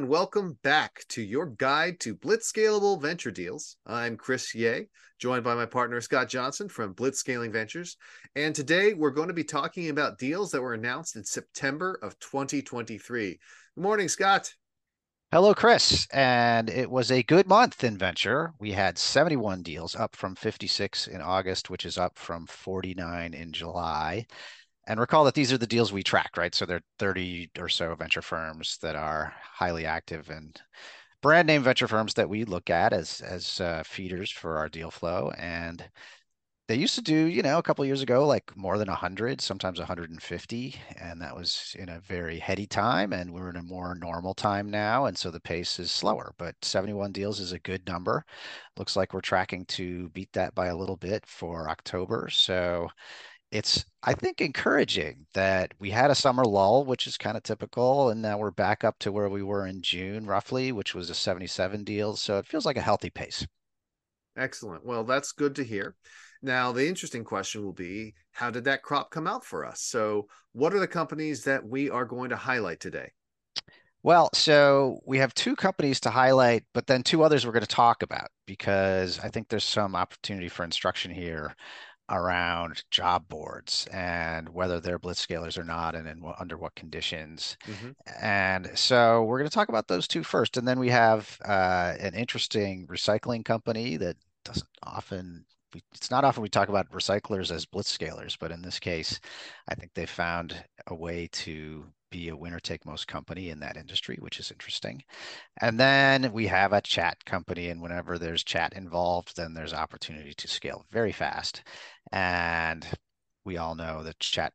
and welcome back to your guide to Blitzscalable venture deals. I'm Chris Yeh, joined by my partner Scott Johnson from Blitzscaling Ventures. And today we're going to be talking about deals that were announced in September of 2023. Good morning, Scott. Hello, Chris. And it was a good month in venture. We had 71 deals, up from 56 in August, which is up from 49 in July. And recall that these are the deals we track, right? So there are 30 or so venture firms that are highly active and brand name venture firms that we look at as as uh, feeders for our deal flow. And they used to do, you know, a couple years ago, like more than 100, sometimes 150. And that was in a very heady time. And we're in a more normal time now. And so the pace is slower, but 71 deals is a good number. Looks like we're tracking to beat that by a little bit for October. So it's I think encouraging that we had a summer lull, which is kind of typical, and now we're back up to where we were in June, roughly, which was a 77 deal. So it feels like a healthy pace. Excellent. Well, that's good to hear. Now, the interesting question will be how did that crop come out for us? So, what are the companies that we are going to highlight today? Well, so we have two companies to highlight, but then two others we're going to talk about because I think there's some opportunity for instruction here around job boards and whether they're blitzscalers or not and in, under what conditions mm-hmm. and so we're going to talk about those two first and then we have uh, an interesting recycling company that doesn't often it's not often we talk about recyclers as blitzscalers but in this case i think they found a way to be a winner take most company in that industry, which is interesting. And then we have a chat company, and whenever there's chat involved, then there's opportunity to scale very fast. And we all know that chat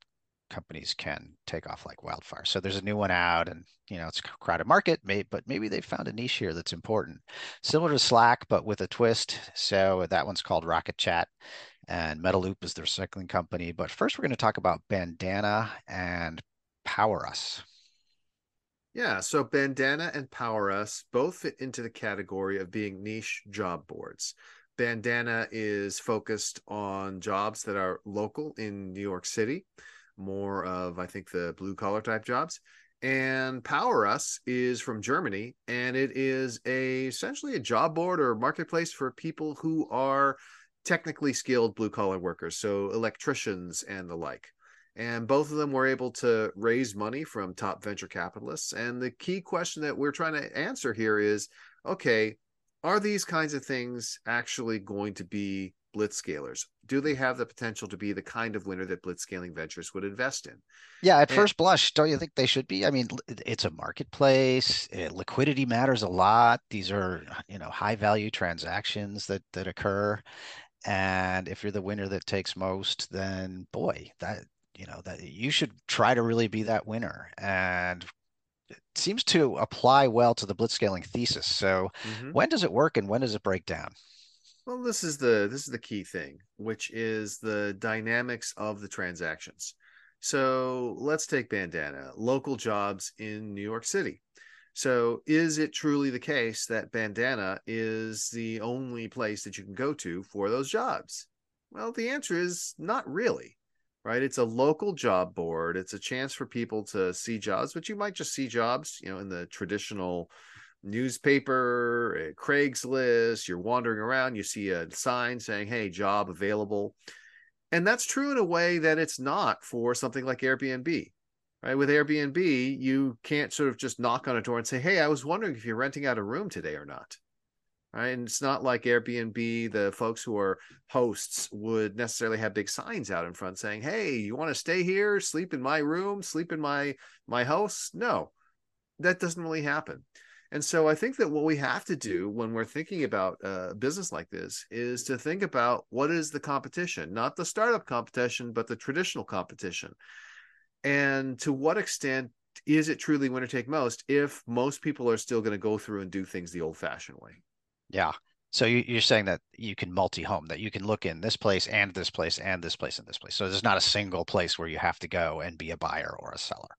companies can take off like wildfire. So there's a new one out, and you know it's a crowded market, but maybe they found a niche here that's important, similar to Slack, but with a twist. So that one's called Rocket Chat, and Metaloop is the recycling company. But first, we're going to talk about Bandana and PowerUs? Yeah, so Bandana and PowerUs both fit into the category of being niche job boards. Bandana is focused on jobs that are local in New York City, more of, I think, the blue collar type jobs. And PowerUs is from Germany, and it is a essentially a job board or marketplace for people who are technically skilled blue collar workers, so electricians and the like and both of them were able to raise money from top venture capitalists and the key question that we're trying to answer here is okay are these kinds of things actually going to be blitzscalers? Do they have the potential to be the kind of winner that blitzscaling ventures would invest in? Yeah at and, first blush don't you think they should be? I mean it's a marketplace eh, liquidity matters a lot. These are you know high value transactions that that occur and if you're the winner that takes most then boy that you know that you should try to really be that winner. And it seems to apply well to the blitzscaling thesis. So mm-hmm. when does it work and when does it break down? Well this is the this is the key thing which is the dynamics of the transactions. So let's take bandana local jobs in new york city. So is it truly the case that bandana is the only place that you can go to for those jobs? Well the answer is not really right? It's a local job board. It's a chance for people to see jobs, but you might just see jobs, you know, in the traditional newspaper, eh, Craigslist. You're wandering around, you see a sign saying, hey, job available. And that's true in a way that it's not for something like Airbnb. Right. With Airbnb, you can't sort of just knock on a door and say, Hey, I was wondering if you're renting out a room today or not right? And it's not like Airbnb, the folks who are hosts would necessarily have big signs out in front saying, "Hey, you want to stay here, sleep in my room, sleep in my my house?" No, that doesn't really happen. And so I think that what we have to do when we're thinking about a business like this is to think about what is the competition, not the startup competition, but the traditional competition. And to what extent is it truly winner take most if most people are still going to go through and do things the old fashioned way? Yeah. So you, are saying that you can multi-home, that you can look in this place and this place and this place and this place. So there's not a single place where you have to go and be a buyer or a seller.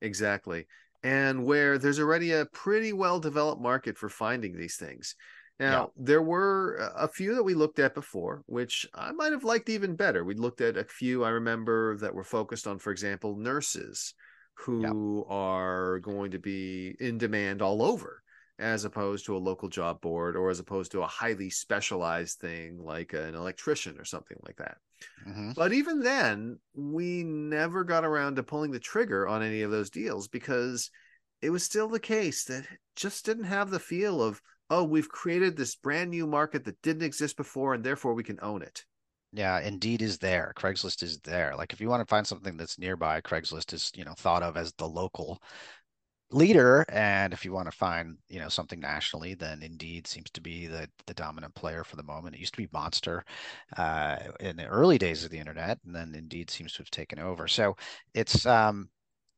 Exactly. And where there's already a pretty well developed market for finding these things. Now, yeah. there were a few that we looked at before, which I might have liked even better. We looked at a few I remember that were focused on, for example, nurses who yep. are going to be in demand all over as opposed to a local job board or as opposed to a highly specialized thing like an electrician or something like that. Mm-hmm. But even then, we never got around to pulling the trigger on any of those deals because it was still the case that just didn't have the feel of, oh, we've created this brand new market that didn't exist before and therefore we can own it. Yeah, Indeed is there. Craigslist is there. Like if you want to find something that's nearby, Craigslist is, you know, thought of as the local leader. And if you want to find, you know, something nationally, then Indeed seems to be the the dominant player for the moment. It used to be Monster uh, in the early days of the internet, and then Indeed seems to have taken over. So it's um,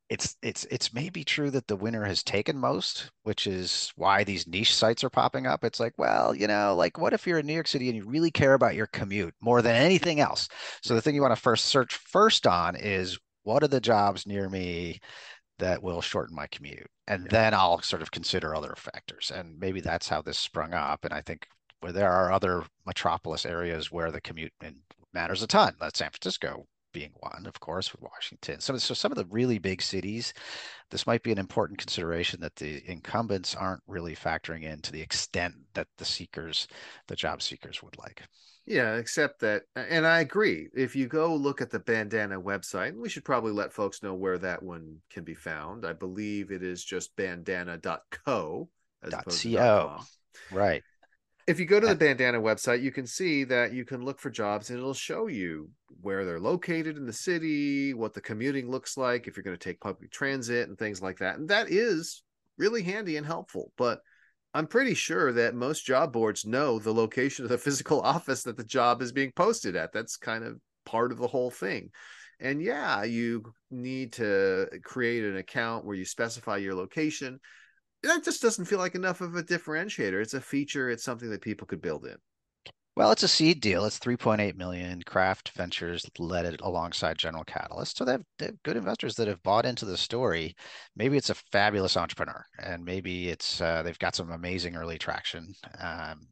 it's it's it's maybe true that the winner has taken most, which is why these niche sites are popping up. It's like, well, you know, like what if you're in New York City and you really care about your commute more than anything else? So the thing you want to first search first on is what are the jobs near me that will shorten my commute, and yeah. then I'll sort of consider other factors. And maybe that's how this sprung up. And I think where there are other metropolis areas where the commute matters a ton. Like San Francisco being one, of course, with Washington. So, so some of the really big cities, this might be an important consideration that the incumbents aren't really factoring in to the extent that the seekers, the job seekers would like. Yeah, except that, and I agree. If you go look at the Bandana website, we should probably let folks know where that one can be found. I believe it is just bandana.co as .co. to Right if you go to the bandana website you can see that you can look for jobs and it'll show you where they're located in the city what the commuting looks like if you're going to take public transit and things like that and that is really handy and helpful but i'm pretty sure that most job boards know the location of the physical office that the job is being posted at. That's kind of part of the whole thing and yeah you need to create an account where you specify your location that just doesn't feel like enough of a differentiator. It's a feature. It's something that people could build in. Well, it's a seed deal. It's 3.8 million. Craft Ventures led it alongside General Catalyst. So they have, they have, good investors that have bought into the story. Maybe it's a fabulous entrepreneur, and maybe it's uh, they've got some amazing early traction. Um,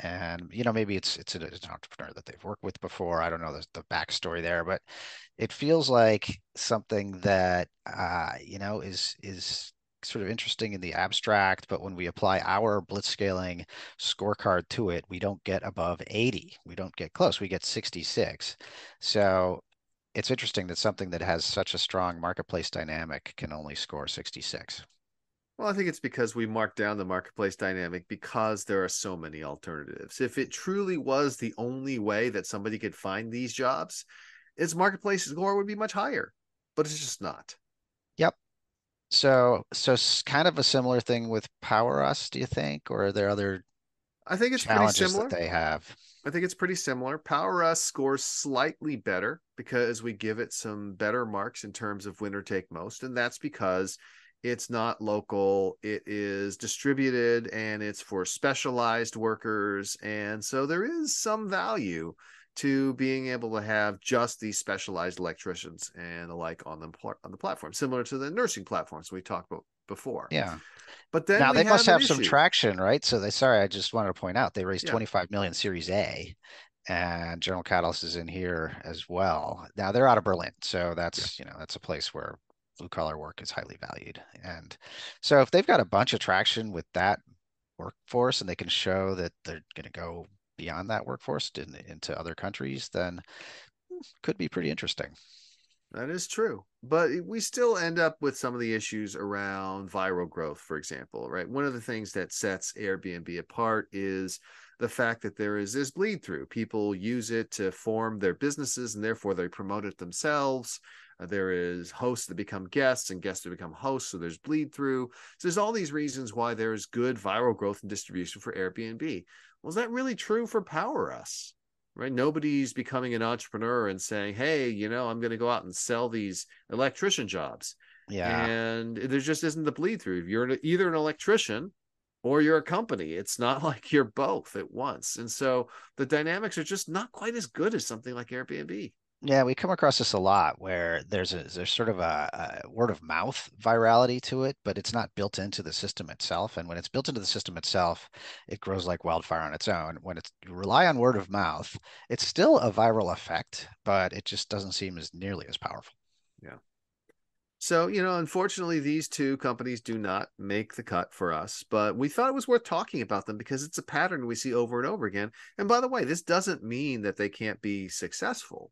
and you know, maybe it's it's, it's an entrepreneur that they've worked with before. I don't know the, the backstory there, but it feels like something that uh, you know is is sort of interesting in the abstract, but when we apply our blitzscaling scorecard to it, we don't get above 80. We don't get close. We get 66. So it's interesting that something that has such a strong marketplace dynamic can only score 66. Well, I think it's because we mark down the marketplace dynamic because there are so many alternatives. If it truly was the only way that somebody could find these jobs, its marketplace score would be much higher, but it's just not. So, so kind of a similar thing with PowerUs, do you think, or are there other? I think it's pretty similar. That they have. I think it's pretty similar. PowerUs scores slightly better because we give it some better marks in terms of winner take most, and that's because it's not local it is distributed and it's for specialized workers and so there is some value to being able to have just these specialized electricians and the like on the on the platform, similar to the nursing platforms we talked about before. Yeah. But then now they must have some traction, right? So they sorry, I just wanted to point out they raised yeah. 25 million Series A and General Catalyst is in here as well. Now they're out of Berlin, so that's yeah. you know that's a place where blue collar work is highly valued. And so if they've got a bunch of traction with that workforce and they can show that they're going to go beyond that workforce in, into other countries, then hmm, could be pretty interesting. That is true. But we still end up with some of the issues around viral growth, for example, right? One of the things that sets Airbnb apart is the fact that there is this bleed through. People use it to form their businesses and therefore they promote it themselves. Uh, there is hosts that become guests and guests that become hosts. So there's bleed through. So there's all these reasons why there's good viral growth and distribution for Airbnb. Well, is that really true for PowerUs? Right? Nobody's becoming an entrepreneur and saying, hey, you know, I'm going to go out and sell these electrician jobs. Yeah. And there just isn't the bleed through. You're either an electrician or you're a company. It's not like you're both at once. And so the dynamics are just not quite as good as something like Airbnb. Yeah, we come across this a lot where there's a there's sort of a, a, word of mouth virality to it, but it's not built into the system itself. And when it's built into the system itself, it grows like wildfire on its own. When it's you rely on word of mouth, it's still a viral effect, but it just doesn't seem as nearly as powerful. Yeah. So, you know, unfortunately, these two companies do not make the cut for us, but we thought it was worth talking about them because it's a pattern we see over and over again. And by the way, this doesn't mean that they can't be successful.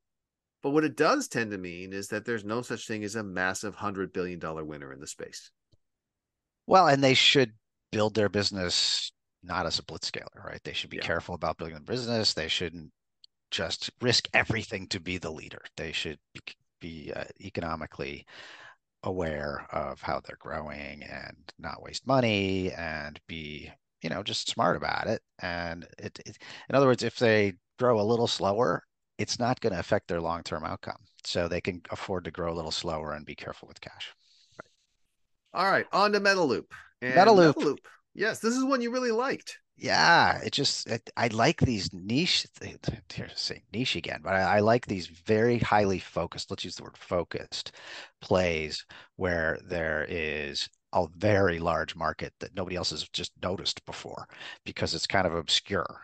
But what it does tend to mean is that there's no such thing as a massive $100 billion winner in the space. Well, and they should build their business not as a blitzscaler, right? They should be yeah. careful about building a business. They shouldn't just risk everything to be the leader. They should be, be uh, economically aware of how they're growing and not waste money and be you know just smart about it and it, it in other words if they grow a little slower it's not going to affect their long-term outcome so they can afford to grow a little slower and be careful with cash all right on to Metaloop and Metaloop. Metaloop yes this is one you really liked yeah, it just it, I like these niche. Here to say niche again, but I, I, like these very highly focused. Let's use the word focused plays where there is a very large market that nobody else has just noticed before because it's kind of obscure.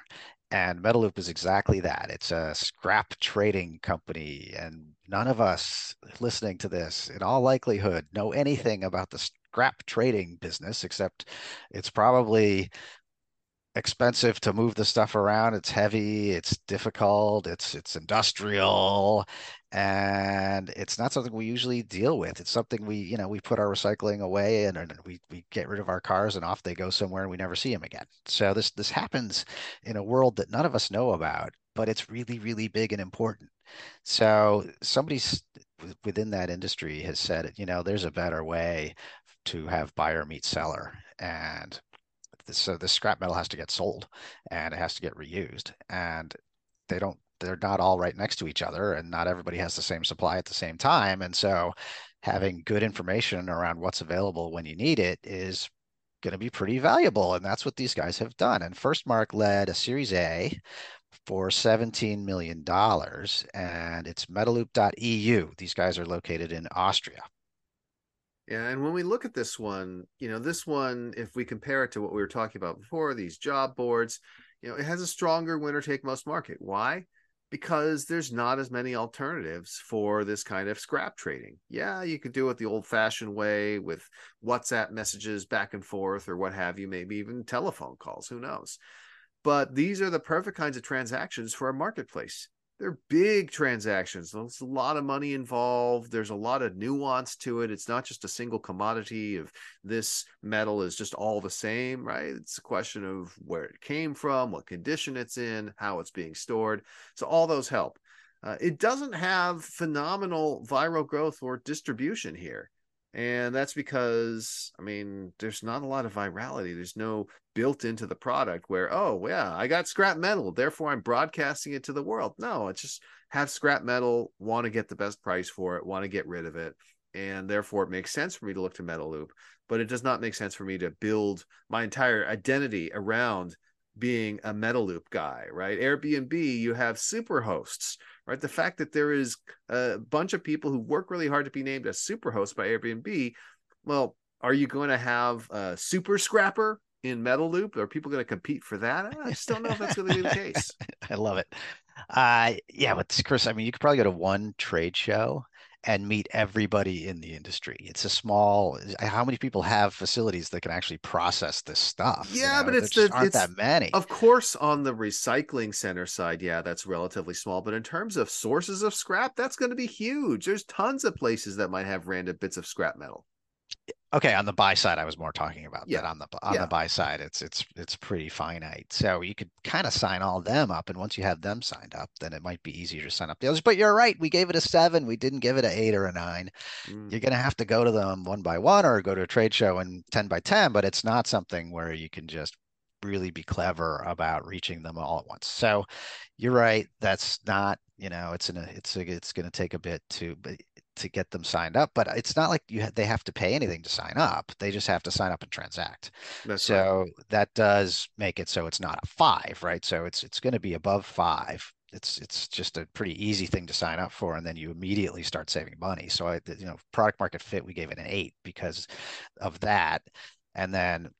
And Metaloop is exactly that. It's a scrap trading company, and none of us listening to this, in all likelihood, know anything about the scrap trading business except it's probably expensive to move the stuff around. It's heavy, it's difficult, it's it's industrial, and it's not something we usually deal with. It's something we, you know, we put our recycling away and, and we we get rid of our cars and off they go somewhere and we never see them again. So this this happens in a world that none of us know about, but it's really really big and important. So somebody's within that industry has said, you know, there's a better way to have buyer meet seller and so the scrap metal has to get sold and it has to get reused and they don't they're not all right next to each other and not everybody has the same supply at the same time. And so having good information around what's available when you need it is going to be pretty valuable. And that's what these guys have done. And FirstMark led a series a for $17 million and it's metaloop.eu these guys are located in austria. Yeah, and when we look at this one, you know, this one, if we compare it to what we were talking about before, these job boards, you know, it has a stronger winner take most market. Why? Because there's not as many alternatives for this kind of scrap trading. Yeah, you could do it the old fashioned way with WhatsApp messages back and forth or what have you, maybe even telephone calls, who knows. But these are the perfect kinds of transactions for a marketplace they're big transactions. There's a lot of money involved. There's a lot of nuance to it. It's not just a single commodity of this metal is just all the same, right? It's a question of where it came from, what condition it's in, how it's being stored. So all those help. Uh, it doesn't have phenomenal viral growth or distribution here. And that's because, I mean, there's not a lot of virality. There's no built into the product where, oh, yeah, I got scrap metal. Therefore, I'm broadcasting it to the world. No, it's just have scrap metal, want to get the best price for it, want to get rid of it. And therefore, it makes sense for me to look to Metaloop, But it does not make sense for me to build my entire identity around being a Metaloop guy, right? Airbnb, you have super hosts, right? The fact that there is a bunch of people who work really hard to be named a super host by Airbnb, well, are you going to have a super scrapper in Metaloop? Are people going to compete for that? I just don't know if that's going to be the case. I love it. Uh, yeah, but Chris, I mean, you could probably go to one trade show and meet everybody in the industry. It's a small. Uh, how many people have facilities that can actually process this stuff? Yeah, you know? but it's the, aren't it's, that many. Of course, on the recycling center side, yeah, that's relatively small. But in terms of sources of scrap, that's going to be huge. There's tons of places that might have random bits of scrap metal okay on the buy side i was more talking about yeah. that on the on yeah. the buy side it's it's it's pretty finite so you could kind of sign all them up and once you have them signed up then it might be easier to sign up the others but you're right we gave it a seven we didn't give it an eight or a nine mm. you're going to have to go to them one by one or go to a trade show and 10 by 10 but it's not something where you can just really be clever about reaching them all at once so you're right that's not you know it's in a it's a, it's going to take a bit to but to get them signed up, but it's not like you ha- they have to pay anything to sign up. They just have to sign up and transact. That's so right. that does make it so it's not a five, right? So it's it's going to be above five. It's it's just a pretty easy thing to sign up for, and then you immediately start saving money. So I, you know, product market fit, we gave it an eight because of that, and then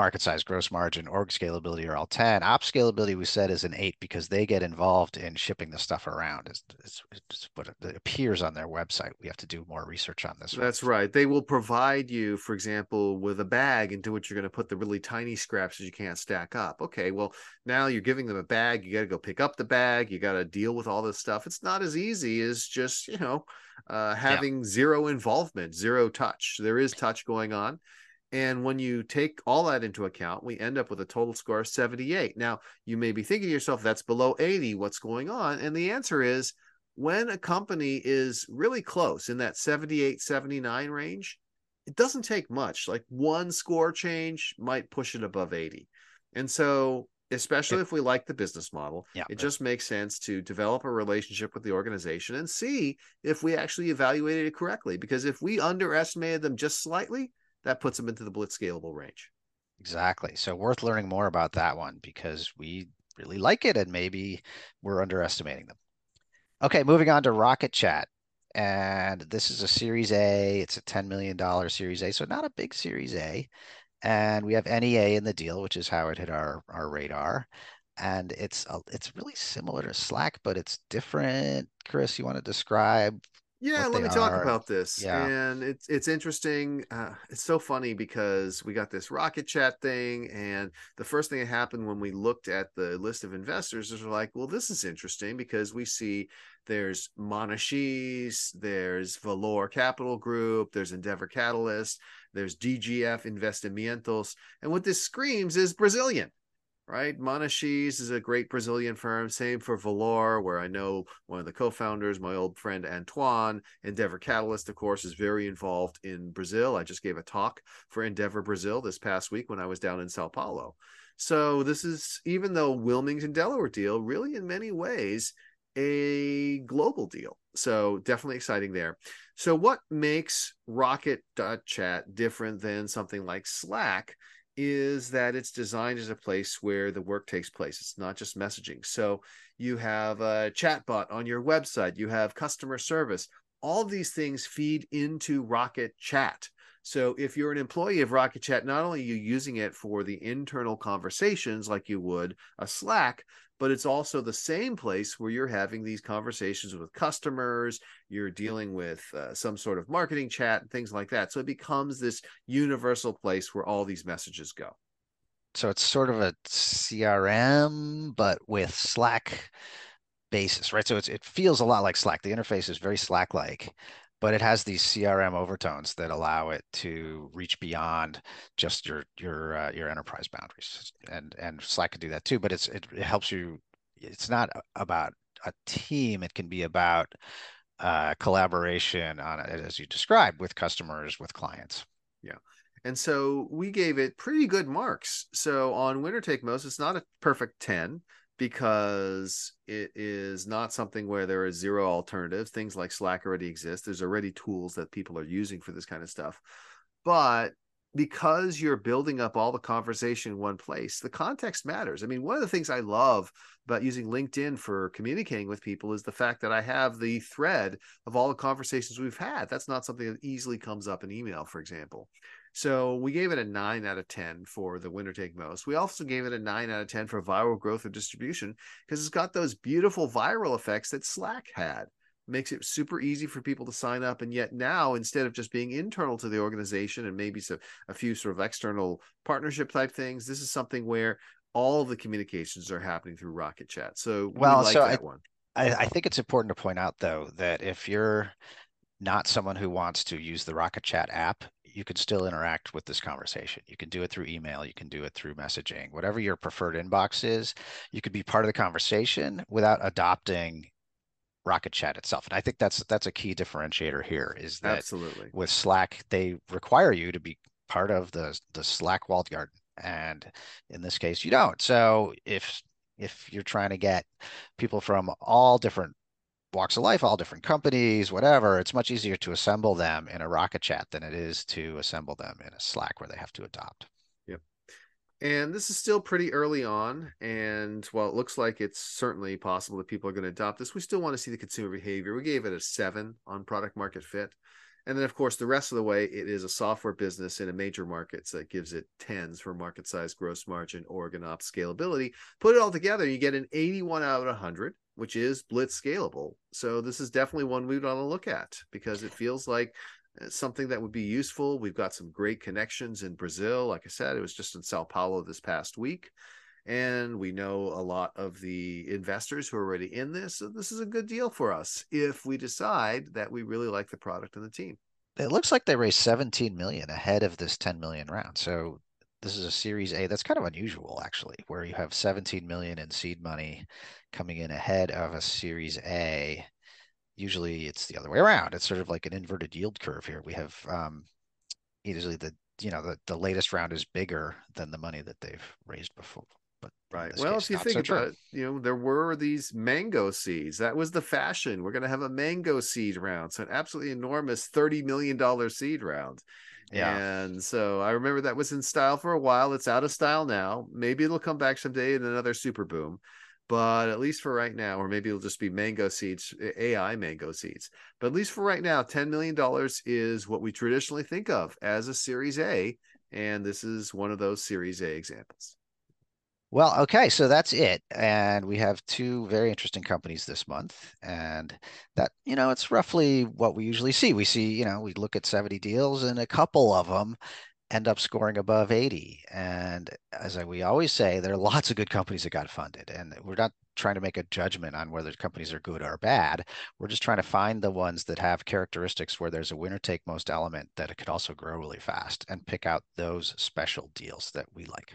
market size, gross margin, org scalability are all 10. Op scalability, we said, is an eight because they get involved in shipping the stuff around. It's, it's, it's what it appears on their website. We have to do more research on this. That's one. right. They will provide you, for example, with a bag into which you're going to put the really tiny scraps that you can't stack up. Okay, well, now you're giving them a bag. You got to go pick up the bag. You got to deal with all this stuff. It's not as easy as just, you know, uh, having yeah. zero involvement, zero touch. There is touch going on and when you take all that into account, we end up with a total score of 78. Now, you may be thinking to yourself, that's below 80. What's going on? And the answer is when a company is really close in that 78, 79 range, it doesn't take much. Like one score change might push it above 80. And so, especially if we like the business model, yeah, it just makes sense to develop a relationship with the organization and see if we actually evaluated it correctly. Because if we underestimated them just slightly, that puts them into the blitzscalable range. Exactly. So worth learning more about that one because we really like it and maybe we're underestimating them. Okay, moving on to Rocket Chat. And this is a Series A. It's a $10 million Series A, so not a big Series A. And we have NEA in the deal, which is how it hit our, our radar. And it's a, it's really similar to Slack, but it's different. Chris, you want to describe yeah, let me are. talk about this. Yeah. And it's it's interesting. Uh, it's so funny because we got this rocket chat thing, and the first thing that happened when we looked at the list of investors is we're like, well, this is interesting because we see there's Monashees, there's Valor Capital Group, there's Endeavor Catalyst, there's DGF Investimentos, and what this screams is Brazilian right? Monashees is a great Brazilian firm. Same for Valor, where I know one of the co-founders, my old friend Antoine. Endeavor Catalyst, of course, is very involved in Brazil. I just gave a talk for Endeavor Brazil this past week when I was down in Sao Paulo. So this is even though Wilmington Delaware deal, really in many ways a global deal. So definitely exciting there. So what makes Rocket.chat different than something like Slack? Is that it's designed as a place where the work takes place. It's not just messaging. So you have a chatbot on your website, you have customer service. All these things feed into Rocket Chat. So if you're an employee of Rocket Chat, not only are you using it for the internal conversations like you would a Slack, but it's also the same place where you're having these conversations with customers, you're dealing with uh, some sort of marketing chat and things like that. So it becomes this universal place where all these messages go. So it's sort of a CRM, but with Slack basis, right? So it's, it feels a lot like Slack. The interface is very Slack like, but it has these CRM overtones that allow it to reach beyond just your your uh, your enterprise boundaries. And and Slack can do that too, but it's it, it helps you. It's not about a team. It can be about uh, collaboration on as you described, with customers, with clients. Yeah. And so we gave it pretty good marks. So on winner take most, it's not a perfect 10 because it is not something where there are zero alternatives. Things like Slack already exist. There's already tools that people are using for this kind of stuff. But because you're building up all the conversation in one place, the context matters. I mean, one of the things I love about using LinkedIn for communicating with people is the fact that I have the thread of all the conversations we've had. That's not something that easily comes up in email, for example. So we gave it a nine out of 10 for the winner take most. We also gave it a nine out of 10 for viral growth or distribution because it's got those beautiful viral effects that Slack had. Makes it super easy for people to sign up. And yet now, instead of just being internal to the organization and maybe so, a few sort of external partnership type things, this is something where all the communications are happening through Rocket Chat. So well, like so that I, one. I, I think it's important to point out though that if you're not someone who wants to use the Rocket Chat app, you can still interact with this conversation. You can do it through email, you can do it through messaging, whatever your preferred inbox is, you could be part of the conversation without adopting Rocket Chat itself. And I think that's that's a key differentiator here is that Absolutely. with Slack, they require you to be part of the the Slack walled garden. And in this case, you don't. So if if you're trying to get people from all different walks of life, all different companies, whatever, it's much easier to assemble them in a Rocket Chat than it is to assemble them in a Slack where they have to adopt. Yep. And this is still pretty early on. And while it looks like it's certainly possible that people are going to adopt this, we still want to see the consumer behavior. We gave it a seven on product market fit. And then, of course, the rest of the way, it is a software business in a major market. So that gives it tens for market size, gross margin, organ ops, scalability. Put it all together, you get an 81 out of 100, which is Blitzscalable. So this is definitely one we would want to look at because it feels like uh, something that would be useful. We've got some great connections in Brazil. Like I said, it was just in Sao Paulo this past week. And we know a lot of the investors who are already in this. So this is a good deal for us if we decide that we really like the product and the team. It looks like they raised 17 million ahead of this 10 million round. So this is a series A that's kind of unusual actually, where you have 17 million in seed money coming in ahead of a series A. Usually it's the other way around. It's sort of like an inverted yield curve here. We have um, usually the you know the, the latest round is bigger than the money that they've raised before but right well case, if you think so about it you know there were these mango seeds that was the fashion we're going to have a mango seed round so an absolutely enormous 30 million dollar seed round yeah. And so i remember that was in style for a while it's out of style now maybe it'll come back someday in another super boom but at least for right now or maybe it'll just be mango seeds ai mango seeds but at least for right now 10 million dollars is what we traditionally think of as a series a and this is one of those series a examples well, okay, so that's it. And we have two very interesting companies this month. And that, you know, it's roughly what we usually see. We see, you know, we look at 70 deals and a couple of them end up scoring above 80. And as we always say, there are lots of good companies that got funded. And we're not trying to make a judgment on whether companies are good or bad. We're just trying to find the ones that have characteristics where there's a winner take most element that it could also grow really fast and pick out those special deals that we like.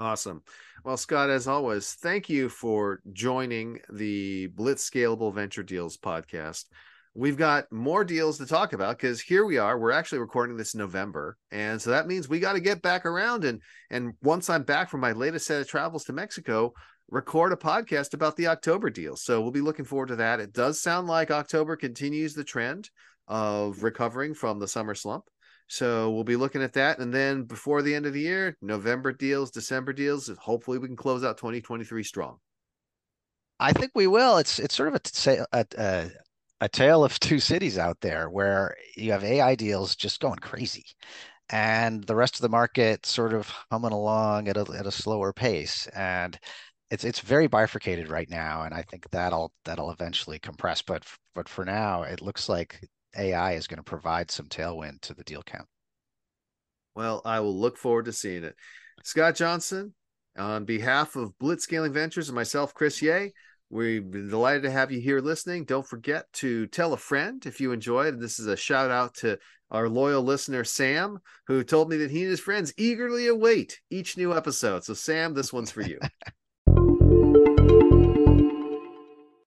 Awesome. Well, Scott, as always, thank you for joining the Blitzscalable Venture Deals podcast. We've got more deals to talk about because here we are. We're actually recording this November, and so that means we got to get back around and and once I'm back from my latest set of travels to Mexico, record a podcast about the October deal. So we'll be looking forward to that. It does sound like October continues the trend of recovering from the summer slump. So we'll be looking at that. And then before the end of the year, November deals, December deals. Hopefully we can close out 2023 strong. I think we will. It's it's sort of a, a, tale of two cities out there where you have AI deals just going crazy and the rest of the market sort of humming along at a, at a slower pace. And it's it's very bifurcated right now, and I think that'll that'll eventually compress. But but for now, it looks like AI is going to provide some tailwind to the deal count. Well, I will look forward to seeing it. Scott Johnson, on behalf of Blitzscaling Ventures and myself, Chris Yeh, we've been delighted to have you here listening. Don't forget to tell a friend if you enjoyed. This is a shout out to our loyal listener, Sam, who told me that he and his friends eagerly await each new episode. So, Sam, this one's for you.